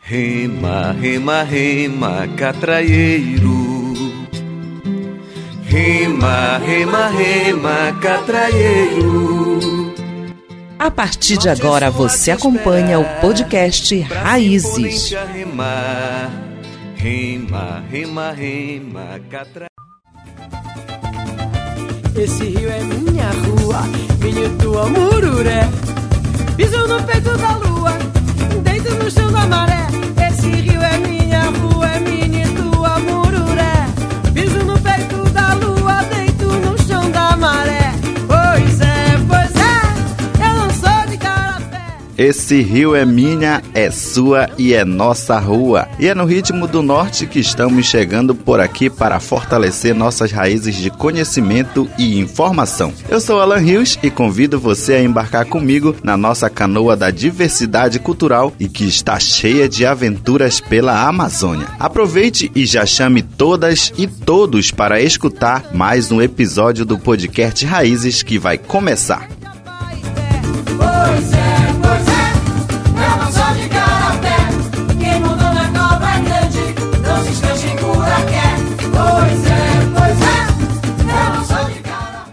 Rema, rema, rema, catraieiro. Rema, rema, rema, catraieiro. A partir de agora você acompanha o podcast Raízes. Rema, rema, rema, rema, catraieiro. Esse rio é minha rua, minha tua mururé. Piso no peito da lua, no chão da maré. Esse rio é minha rua, Esse rio é minha, é sua e é nossa rua. E é no ritmo do norte que estamos chegando por aqui para fortalecer nossas raízes de conhecimento e informação. Eu sou Alan Rios e convido você a embarcar comigo na nossa canoa da diversidade cultural e que está cheia de aventuras pela Amazônia. Aproveite e já chame todas e todos para escutar mais um episódio do podcast Raízes que vai começar. Pois é,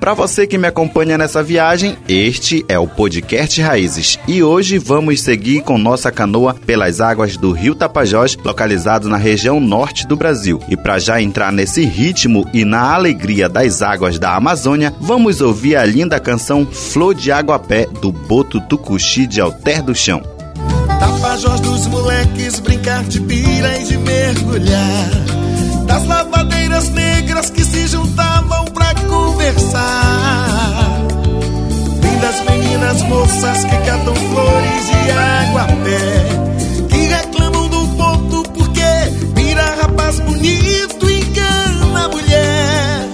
Para você que me acompanha nessa viagem, este é o podcast Raízes e hoje vamos seguir com nossa canoa pelas águas do Rio Tapajós, localizado na região norte do Brasil. E para já entrar nesse ritmo e na alegria das águas da Amazônia, vamos ouvir a linda canção Flor de Água Pé do Boto Tucuxi de Alter do Chão. Tapajós dos moleques brincar de pira e de mergulhar. Das lavadeiras negras que se juntavam pra conversar. Lindas meninas moças que catam flores de água a pé. Que reclamam do ponto porque vira rapaz bonito e engana a mulher.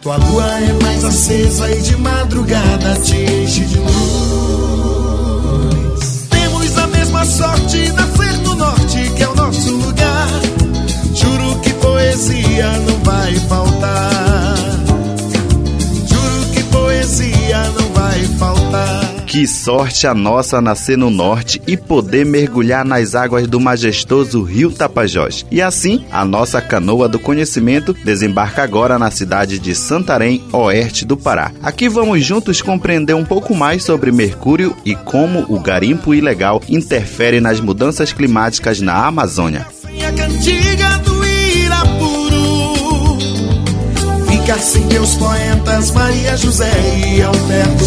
Tua lua é mais acesa e de madrugada te enche de Que sorte a nossa nascer no norte e poder mergulhar nas águas do majestoso Rio Tapajós. E assim, a nossa canoa do conhecimento desembarca agora na cidade de Santarém, oeste do Pará. Aqui vamos juntos compreender um pouco mais sobre Mercúrio e como o garimpo ilegal interfere nas mudanças climáticas na Amazônia. Sem a cantiga do Irapuru. Fica assim meus poetas Maria José e Alter do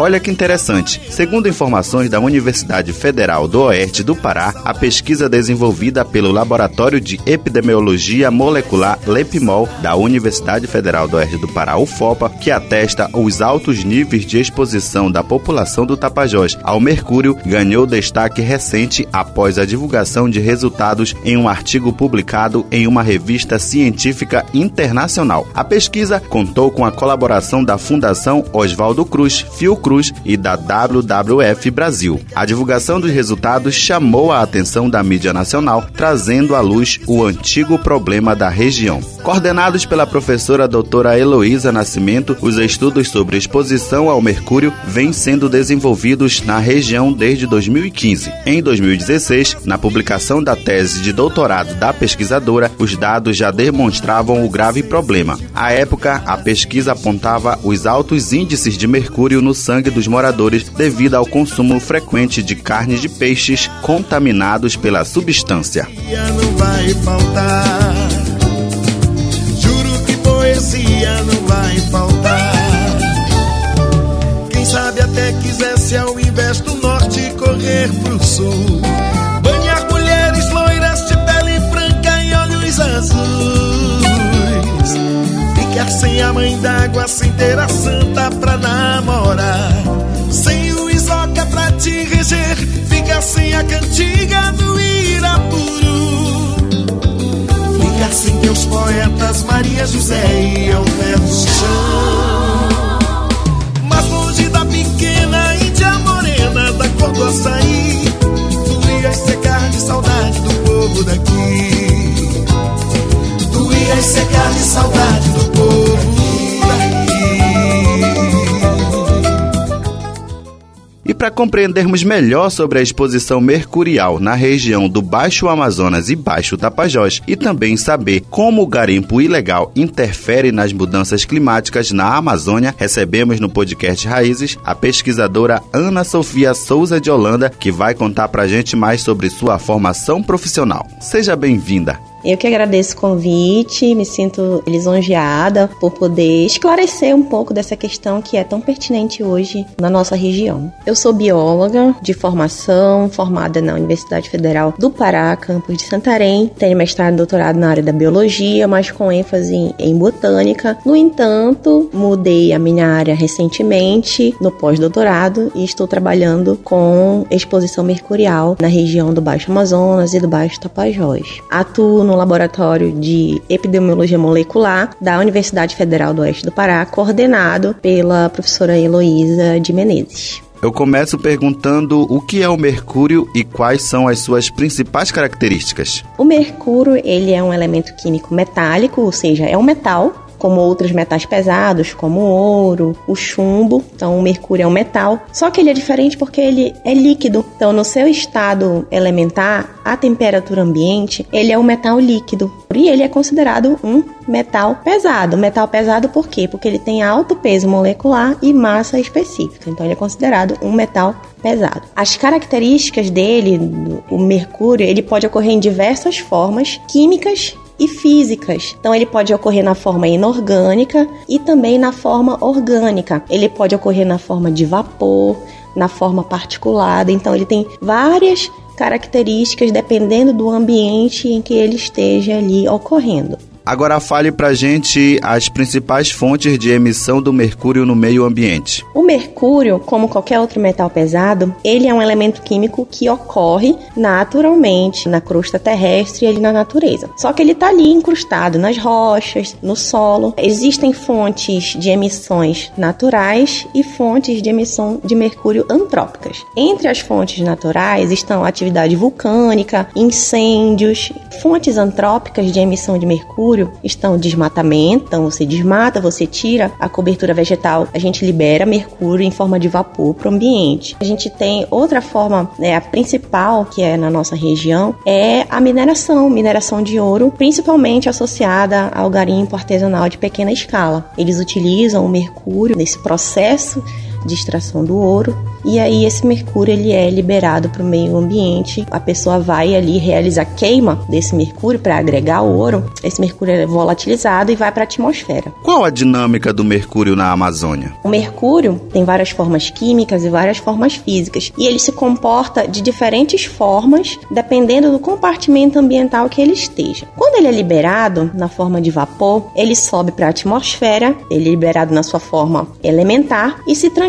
Olha que interessante. Segundo informações da Universidade Federal do Oeste do Pará, a pesquisa desenvolvida pelo Laboratório de Epidemiologia Molecular LEPMOL da Universidade Federal do Oeste do Pará, UFOPA, que atesta os altos níveis de exposição da população do Tapajós ao mercúrio, ganhou destaque recente após a divulgação de resultados em um artigo publicado em uma revista científica internacional. A pesquisa contou com a colaboração da Fundação Oswaldo Cruz, Fiocruz e da WWF Brasil. A divulgação dos resultados chamou a atenção da mídia nacional, trazendo à luz o antigo problema da região. Coordenados pela professora doutora Heloísa Nascimento, os estudos sobre exposição ao mercúrio vêm sendo desenvolvidos na região desde 2015. Em 2016, na publicação da tese de doutorado da pesquisadora, os dados já demonstravam o grave problema. À época, a pesquisa apontava os altos índices de mercúrio no sangue dos moradores devido ao consumo frequente de carne de peixes contaminados pela substância. Não vai faltar. Juro que poesia não vai faltar. Quem sabe até quisesse ao invés do norte correr pro sul. Sem a mãe d'água, sem ter a santa pra namorar. Sem o isoca pra te reger. Ficar sem a cantiga do Irapuru. Ficar sem teus poetas Maria José e Alberto Chão. Mas longe da pequena Índia morena da cor do açaí, tu ias secar de saudade do povo daqui. Secar de saudade do povo. E para compreendermos melhor sobre a exposição mercurial na região do Baixo Amazonas e Baixo Tapajós e também saber como o garimpo ilegal interfere nas mudanças climáticas na Amazônia, recebemos no podcast Raízes a pesquisadora Ana Sofia Souza de Holanda, que vai contar pra gente mais sobre sua formação profissional. Seja bem-vinda. Eu que agradeço o convite, me sinto lisonjeada por poder esclarecer um pouco dessa questão que é tão pertinente hoje na nossa região. Eu sou bióloga de formação, formada na Universidade Federal do Pará, campus de Santarém. Tenho mestrado e doutorado na área da biologia, mas com ênfase em botânica. No entanto, mudei a minha área recentemente no pós-doutorado e estou trabalhando com exposição mercurial na região do Baixo Amazonas e do Baixo Tapajós. Atuo no laboratório de epidemiologia molecular da Universidade Federal do Oeste do Pará, coordenado pela professora Heloísa de Menezes. Eu começo perguntando o que é o mercúrio e quais são as suas principais características. O mercúrio, ele é um elemento químico metálico, ou seja, é um metal como outros metais pesados, como o ouro, o chumbo. Então, o mercúrio é um metal. Só que ele é diferente porque ele é líquido. Então, no seu estado elementar, a temperatura ambiente, ele é um metal líquido. E ele é considerado um metal pesado. Metal pesado por quê? Porque ele tem alto peso molecular e massa específica. Então, ele é considerado um metal pesado. As características dele, o mercúrio, ele pode ocorrer em diversas formas químicas e físicas. Então, ele pode ocorrer na forma inorgânica e também na forma orgânica. Ele pode ocorrer na forma de vapor, na forma particulada. Então, ele tem várias características dependendo do ambiente em que ele esteja ali ocorrendo. Agora fale pra gente as principais fontes de emissão do mercúrio no meio ambiente. O mercúrio, como qualquer outro metal pesado, ele é um elemento químico que ocorre naturalmente na crosta terrestre e ali na natureza. Só que ele está ali incrustado nas rochas, no solo. Existem fontes de emissões naturais e fontes de emissão de mercúrio antrópicas. Entre as fontes naturais estão atividade vulcânica, incêndios, fontes antrópicas de emissão de mercúrio estão desmatamento, então você desmata, você tira a cobertura vegetal, a gente libera mercúrio em forma de vapor para o ambiente. A gente tem outra forma, né, a principal que é na nossa região, é a mineração, mineração de ouro, principalmente associada ao garimpo artesanal de pequena escala. Eles utilizam o mercúrio nesse processo de extração do ouro e aí esse mercúrio ele é liberado para o meio ambiente. A pessoa vai ali realizar queima desse mercúrio para agregar o ouro. Esse mercúrio é volatilizado e vai para a atmosfera. Qual a dinâmica do mercúrio na Amazônia? O mercúrio tem várias formas químicas e várias formas físicas e ele se comporta de diferentes formas dependendo do compartimento ambiental que ele esteja. Quando ele é liberado na forma de vapor, ele sobe para a atmosfera, ele é liberado na sua forma elementar e se transforma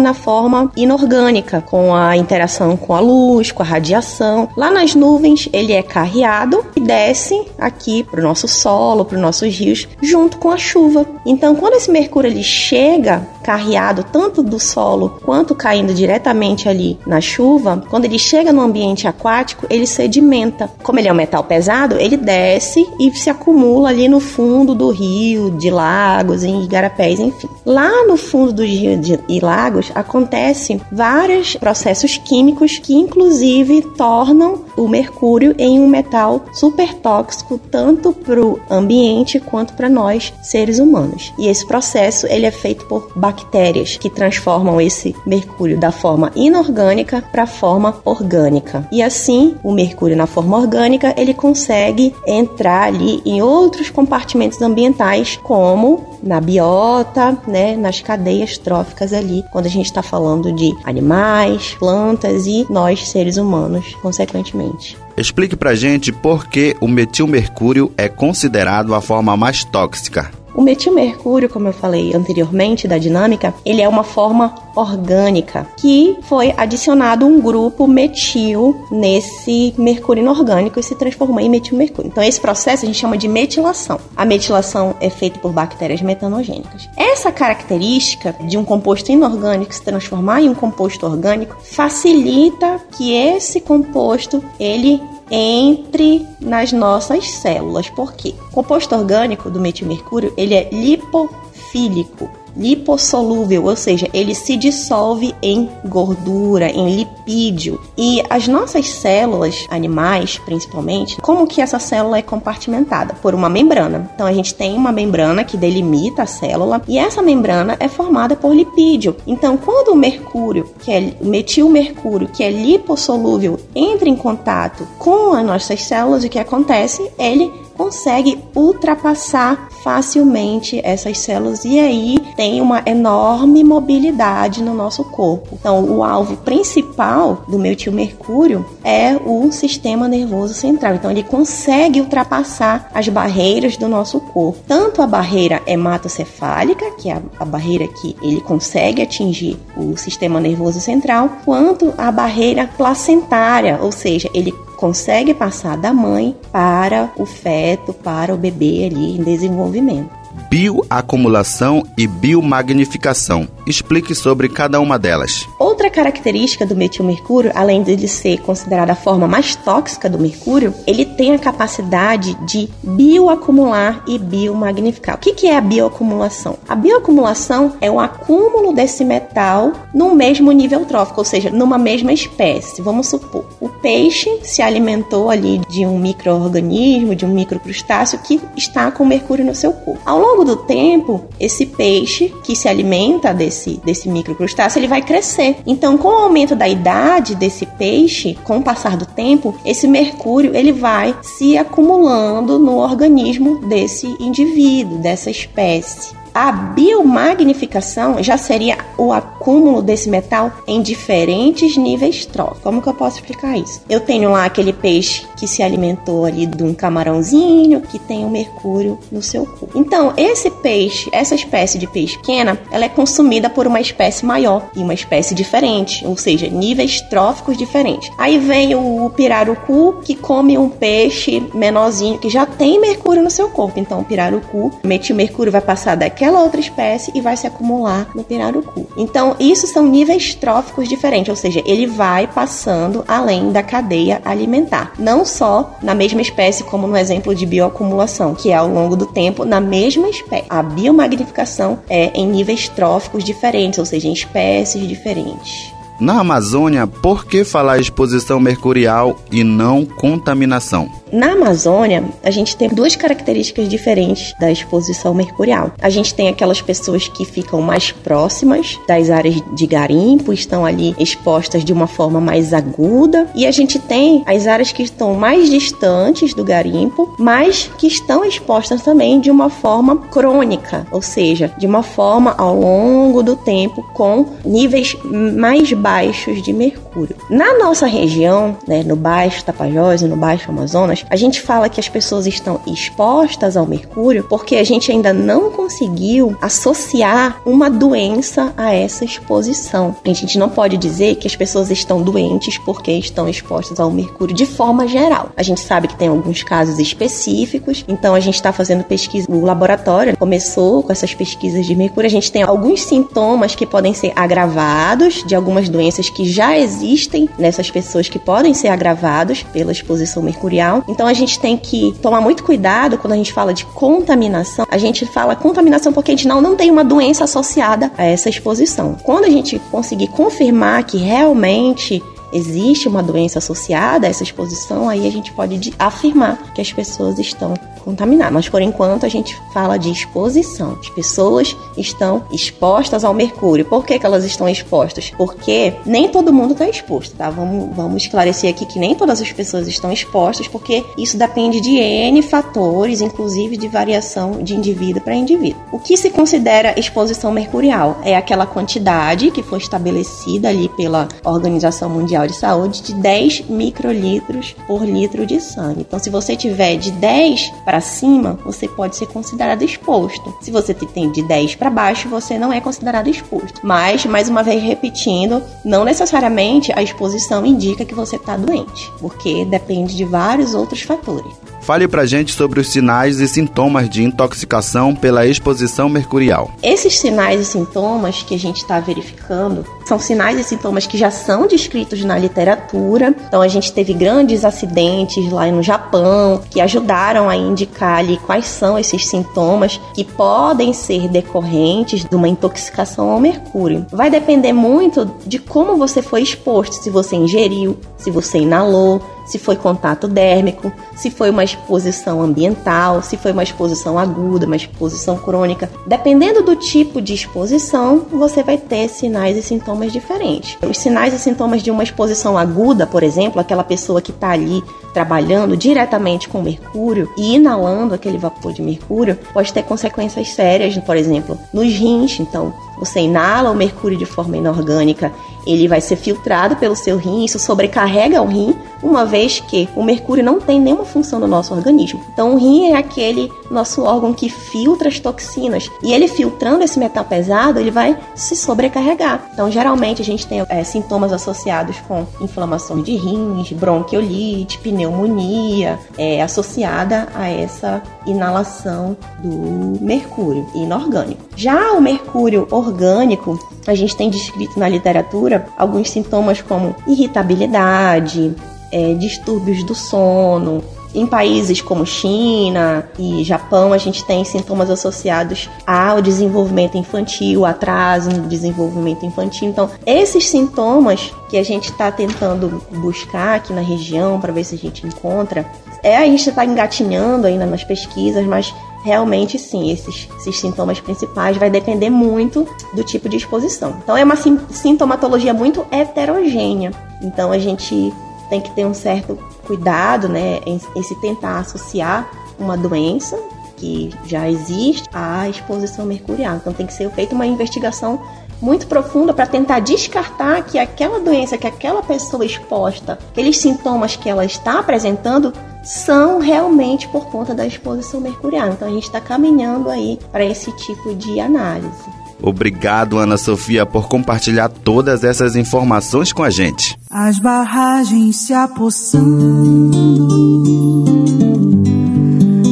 na forma inorgânica orgânica, com a interação com a luz, com a radiação. Lá nas nuvens, ele é carreado e desce aqui para o nosso solo, para os nossos rios, junto com a chuva. Então, quando esse mercúrio ele chega carreado tanto do solo quanto caindo diretamente ali na chuva, quando ele chega no ambiente aquático, ele sedimenta. Como ele é um metal pesado, ele desce e se acumula ali no fundo do rio, de lagos, em igarapés, enfim. Lá no fundo dos rios e lagos acontece vários processos químicos que inclusive tornam o mercúrio em um metal super tóxico tanto para o ambiente quanto para nós seres humanos. E esse processo ele é feito por bactérias que transformam esse mercúrio da forma inorgânica para a forma orgânica. E assim, o mercúrio na forma orgânica ele consegue entrar ali em outros compartimentos ambientais como na biota, né, nas cadeias tróficas ali, quando a gente está falando de animais, plantas e nós seres humanos, consequentemente. Explique pra gente por que o metilmercúrio é considerado a forma mais tóxica. O metilmercúrio, como eu falei anteriormente da dinâmica, ele é uma forma orgânica que foi adicionado um grupo metil nesse mercúrio inorgânico e se transformou em metilmercúrio. Então esse processo a gente chama de metilação. A metilação é feita por bactérias metanogênicas. Essa característica de um composto inorgânico se transformar em um composto orgânico facilita que esse composto ele entre nas nossas células. Por quê? O composto orgânico do metilmercúrio, ele é lipofílico. Lipossolúvel, ou seja, ele se dissolve em gordura, em lipídio. E as nossas células animais, principalmente, como que essa célula é compartimentada? Por uma membrana. Então a gente tem uma membrana que delimita a célula e essa membrana é formada por lipídio. Então quando o mercúrio, que é metilmercúrio, que é lipossolúvel, entra em contato com as nossas células, o que acontece? Ele consegue ultrapassar facilmente essas células e aí tem uma enorme mobilidade no nosso corpo. Então, o alvo principal do metilmercúrio é o sistema nervoso central. Então, ele consegue ultrapassar as barreiras do nosso corpo, tanto a barreira hematocefálica, que é a barreira que ele consegue atingir o sistema nervoso central, quanto a barreira placentária, ou seja, ele consegue passar da mãe para o feto, para o bebê ali em desenvolvimento bioacumulação e biomagnificação. Explique sobre cada uma delas. Outra característica do metilmercúrio, além de ser considerada a forma mais tóxica do mercúrio, ele tem a capacidade de bioacumular e biomagnificar. O que é a bioacumulação? A bioacumulação é o acúmulo desse metal no mesmo nível trófico, ou seja, numa mesma espécie. Vamos supor, o peixe se alimentou ali de um microorganismo, de um microcrustáceo que está com mercúrio no seu corpo. Ao longo do tempo, esse peixe que se alimenta desse, desse microcrustáceo, ele vai crescer. Então, com o aumento da idade desse peixe, com o passar do tempo, esse mercúrio ele vai se acumulando no organismo desse indivíduo, dessa espécie. A biomagnificação já seria o acúmulo desse metal em diferentes níveis tróficos. Como que eu posso explicar isso? Eu tenho lá aquele peixe que se alimentou ali de um camarãozinho que tem o um mercúrio no seu corpo. Então, esse peixe, essa espécie de peixe pequena, ela é consumida por uma espécie maior e uma espécie diferente, ou seja, níveis tróficos diferentes. Aí vem o pirarucu que come um peixe menorzinho que já tem mercúrio no seu corpo. Então, o pirarucu, o mercúrio vai passar daquela aquela outra espécie e vai se acumular no pirarucu. Então, isso são níveis tróficos diferentes, ou seja, ele vai passando além da cadeia alimentar. Não só na mesma espécie, como no exemplo de bioacumulação, que é ao longo do tempo na mesma espécie. A biomagnificação é em níveis tróficos diferentes, ou seja, em espécies diferentes. Na Amazônia, por que falar exposição mercurial e não contaminação? Na Amazônia, a gente tem duas características diferentes da exposição mercurial. A gente tem aquelas pessoas que ficam mais próximas das áreas de garimpo, estão ali expostas de uma forma mais aguda, e a gente tem as áreas que estão mais distantes do garimpo, mas que estão expostas também de uma forma crônica, ou seja, de uma forma ao longo do tempo com níveis mais baixos de mercúrio. Na nossa região, né, no Baixo Tapajós e no Baixo Amazonas, a gente fala que as pessoas estão expostas ao mercúrio porque a gente ainda não conseguiu associar uma doença a essa exposição. A gente não pode dizer que as pessoas estão doentes porque estão expostas ao mercúrio de forma geral. A gente sabe que tem alguns casos específicos, então a gente está fazendo pesquisa. O laboratório começou com essas pesquisas de mercúrio. A gente tem alguns sintomas que podem ser agravados de algumas doenças que já existem nessas pessoas que podem ser agravados pela exposição mercurial. Então a gente tem que tomar muito cuidado quando a gente fala de contaminação. A gente fala contaminação porque a gente não, não tem uma doença associada a essa exposição. Quando a gente conseguir confirmar que realmente existe uma doença associada a essa exposição, aí a gente pode afirmar que as pessoas estão contaminar. Mas por enquanto a gente fala de exposição. As pessoas estão expostas ao mercúrio. Por que, que elas estão expostas? Porque nem todo mundo está exposto, tá? Vamos, vamos esclarecer aqui que nem todas as pessoas estão expostas, porque isso depende de N fatores, inclusive de variação de indivíduo para indivíduo. O que se considera exposição mercurial? É aquela quantidade que foi estabelecida ali pela Organização Mundial de Saúde de 10 microlitros por litro de sangue. Então, se você tiver de 10 para cima, você pode ser considerado exposto. Se você tem de 10 para baixo, você não é considerado exposto. Mas, mais uma vez repetindo, não necessariamente a exposição indica que você está doente, porque depende de vários outros fatores. Fale pra gente sobre os sinais e sintomas de intoxicação pela exposição mercurial. Esses sinais e sintomas que a gente está verificando são sinais e sintomas que já são descritos na literatura. Então a gente teve grandes acidentes lá no Japão que ajudaram a indicar ali quais são esses sintomas que podem ser decorrentes de uma intoxicação ao mercúrio. Vai depender muito de como você foi exposto, se você ingeriu, se você inalou, se foi contato dérmico, se foi uma exposição ambiental, se foi uma exposição aguda, uma exposição crônica. Dependendo do tipo de exposição, você vai ter sinais e sintomas diferentes. Os sinais e sintomas de uma exposição aguda, por exemplo, aquela pessoa que está ali trabalhando diretamente com mercúrio e inalando aquele vapor de mercúrio, pode ter consequências sérias, por exemplo, nos rins. Então, você inala o mercúrio de forma inorgânica ele vai ser filtrado pelo seu rim, isso sobrecarrega o rim, uma vez que o mercúrio não tem nenhuma função no nosso organismo. Então, o rim é aquele nosso órgão que filtra as toxinas e ele filtrando esse metal pesado, ele vai se sobrecarregar. Então, geralmente a gente tem é, sintomas associados com inflamações de rins, bronquiolite, pneumonia, é, associada a essa inalação do mercúrio inorgânico. Já o mercúrio orgânico, a gente tem descrito na literatura alguns sintomas como irritabilidade, é, distúrbios do sono. Em países como China e Japão, a gente tem sintomas associados ao desenvolvimento infantil, atraso no desenvolvimento infantil. Então, esses sintomas que a gente está tentando buscar aqui na região para ver se a gente encontra, é a gente está engatinhando ainda nas pesquisas, mas realmente sim, esses, esses, sintomas principais vai depender muito do tipo de exposição. Então é uma sintomatologia muito heterogênea. Então a gente tem que ter um certo cuidado, né, em, se tentar associar uma doença que já existe à exposição mercurial. Então tem que ser feita uma investigação muito profunda para tentar descartar que aquela doença que aquela pessoa exposta, aqueles sintomas que ela está apresentando são realmente por conta da exposição mercurial. Então a gente está caminhando aí para esse tipo de análise. Obrigado, Ana Sofia, por compartilhar todas essas informações com a gente. As barragens se apossando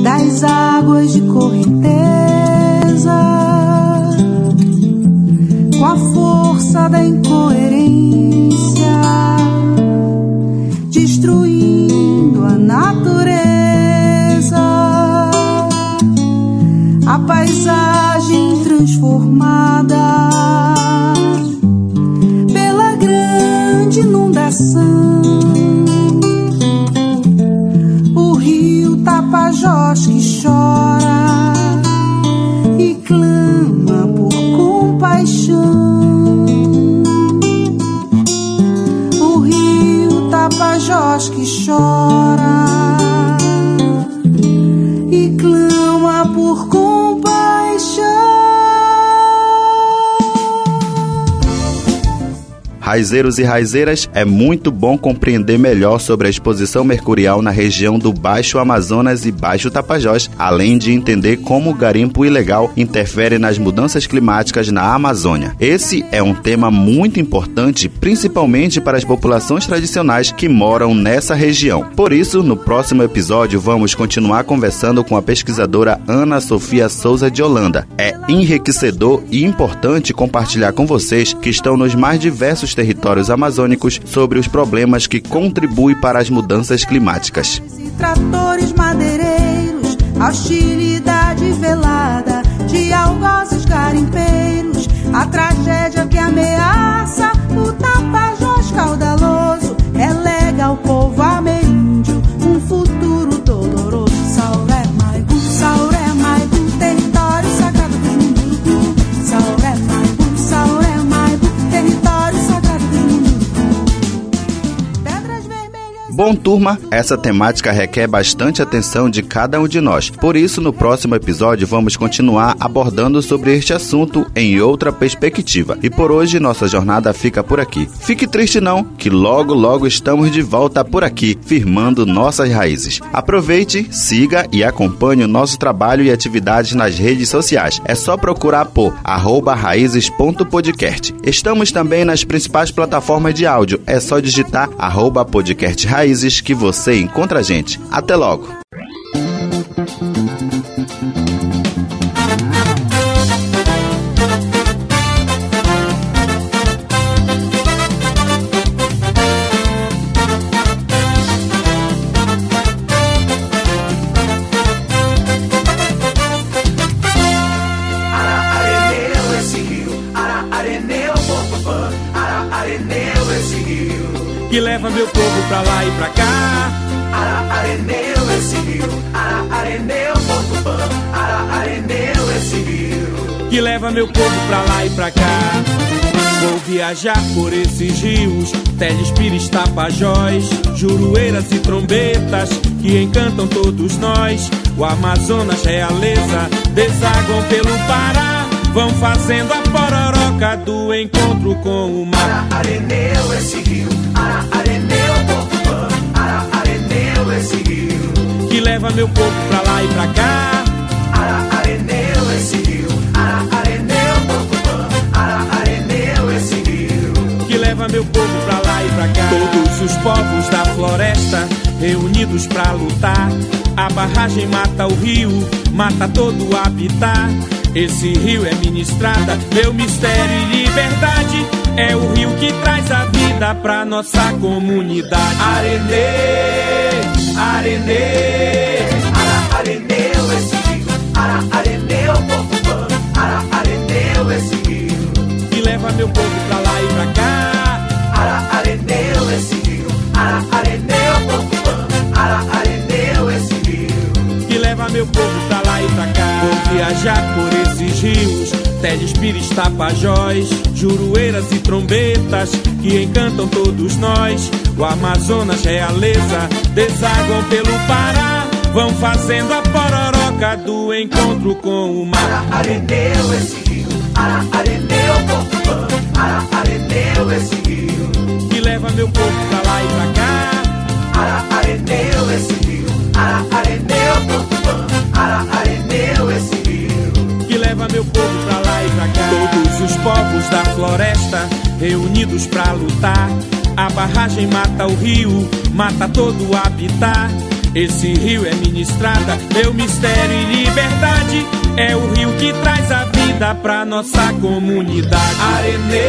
das águas de correnteza, com a força da incoerência, destruindo a natureza, a paisagem transformada pela grande inundação. O rio Tapajós que chora Raizeiros e raizeiras, é muito bom compreender melhor sobre a exposição mercurial na região do Baixo Amazonas e Baixo Tapajós, além de entender como o garimpo ilegal interfere nas mudanças climáticas na Amazônia. Esse é um tema muito importante, principalmente para as populações tradicionais que moram nessa região. Por isso, no próximo episódio, vamos continuar conversando com a pesquisadora Ana Sofia Souza de Holanda. É enriquecedor e importante compartilhar com vocês que estão nos mais diversos territórios amazônicos sobre os problemas que contribuem para as mudanças climáticas. Tratores madeireiros, hostilidade velada de algozes garimpeiros, a tragédia que ameaça o tapajós caudaloso, povo Bom, turma, essa temática requer bastante atenção de cada um de nós. Por isso, no próximo episódio, vamos continuar abordando sobre este assunto em outra perspectiva. E por hoje, nossa jornada fica por aqui. Fique triste não, que logo, logo estamos de volta por aqui, firmando nossas raízes. Aproveite, siga e acompanhe o nosso trabalho e atividades nas redes sociais. É só procurar por raízes.podcast. Estamos também nas principais plataformas de áudio. É só digitar arroba podcast raízes que você encontra a gente. Até logo! Leva meu povo pra lá e pra cá. Ara, areneu esse rio, ara, areneu, Portupã, ara, areneu esse rio, que leva meu povo pra lá e pra cá. Vou viajar por esses rios, Teles, Pires, Tapajós, Jurueiras e trombetas que encantam todos nós. O Amazonas, Realeza, desaguam pelo Pará, vão fazendo a pororoca do encontro com o mar. ara, areneu esse rio, ara, areneu, Portupã, ara, areneu esse rio, que leva meu povo pra lá e pra cá. ara, areneu esse rio, ara, areneu, Portupã, ara, areneu esse rio, que leva meu povo pra lá e pra cá. Todos os povos da floresta reunidos pra lutar. A barragem mata o rio, mata todo o habitat. Esse rio é ministrada, meu mistério e liberdade. É o rio que traz a vida pra nossa comunidade. Arenê, arenê, ara, areneu esse rio, ara, areneu, Portupã, ara, areneu esse rio, que leva meu povo pra lá e pra cá. ara, areneu Teles, Pires, Tapajós, Jurueiras e trombetas que encantam todos nós. O Amazonas, Realeza, desaguam pelo Pará, vão fazendo a pororoca do encontro com o mar. ara, areneu esse rio, ara, areneu, Portupã, ara, areneu esse rio, que leva meu povo pra lá e pra cá. ara, areneu esse rio, ara, areneu, Portupã, ara, areneu esse rio, que leva meu povo pra lá. Todos os povos da floresta reunidos pra lutar. A barragem mata o rio, mata todo o habitat. Esse rio é ministrada, meu mistério e liberdade. É o rio que traz a vida pra nossa comunidade. Arenê,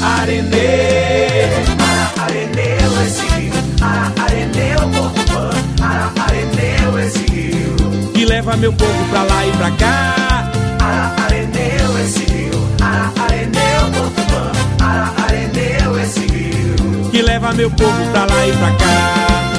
arenê, ara, areneu esse rio, ara, areneu, Portupã, ara, areneu esse rio, que leva meu povo pra lá e pra cá. Esse rio, que leva meu povo pra lá e pra cá.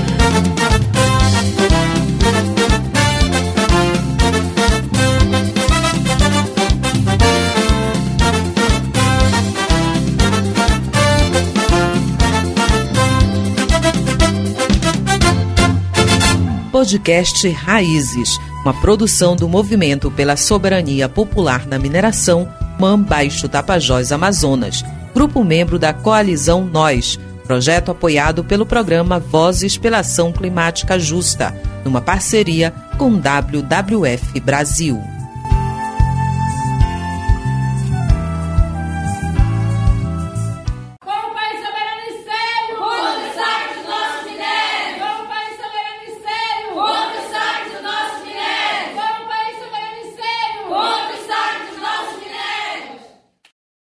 Podcast Raízes, uma produção do Movimento pela Soberania Popular na Mineração, MAM Baixo Tapajós Amazonas, grupo membro da Coalizão Nós, projeto apoiado pelo programa Vozes pela Ação Climática Justa, numa parceria com WWF Brasil.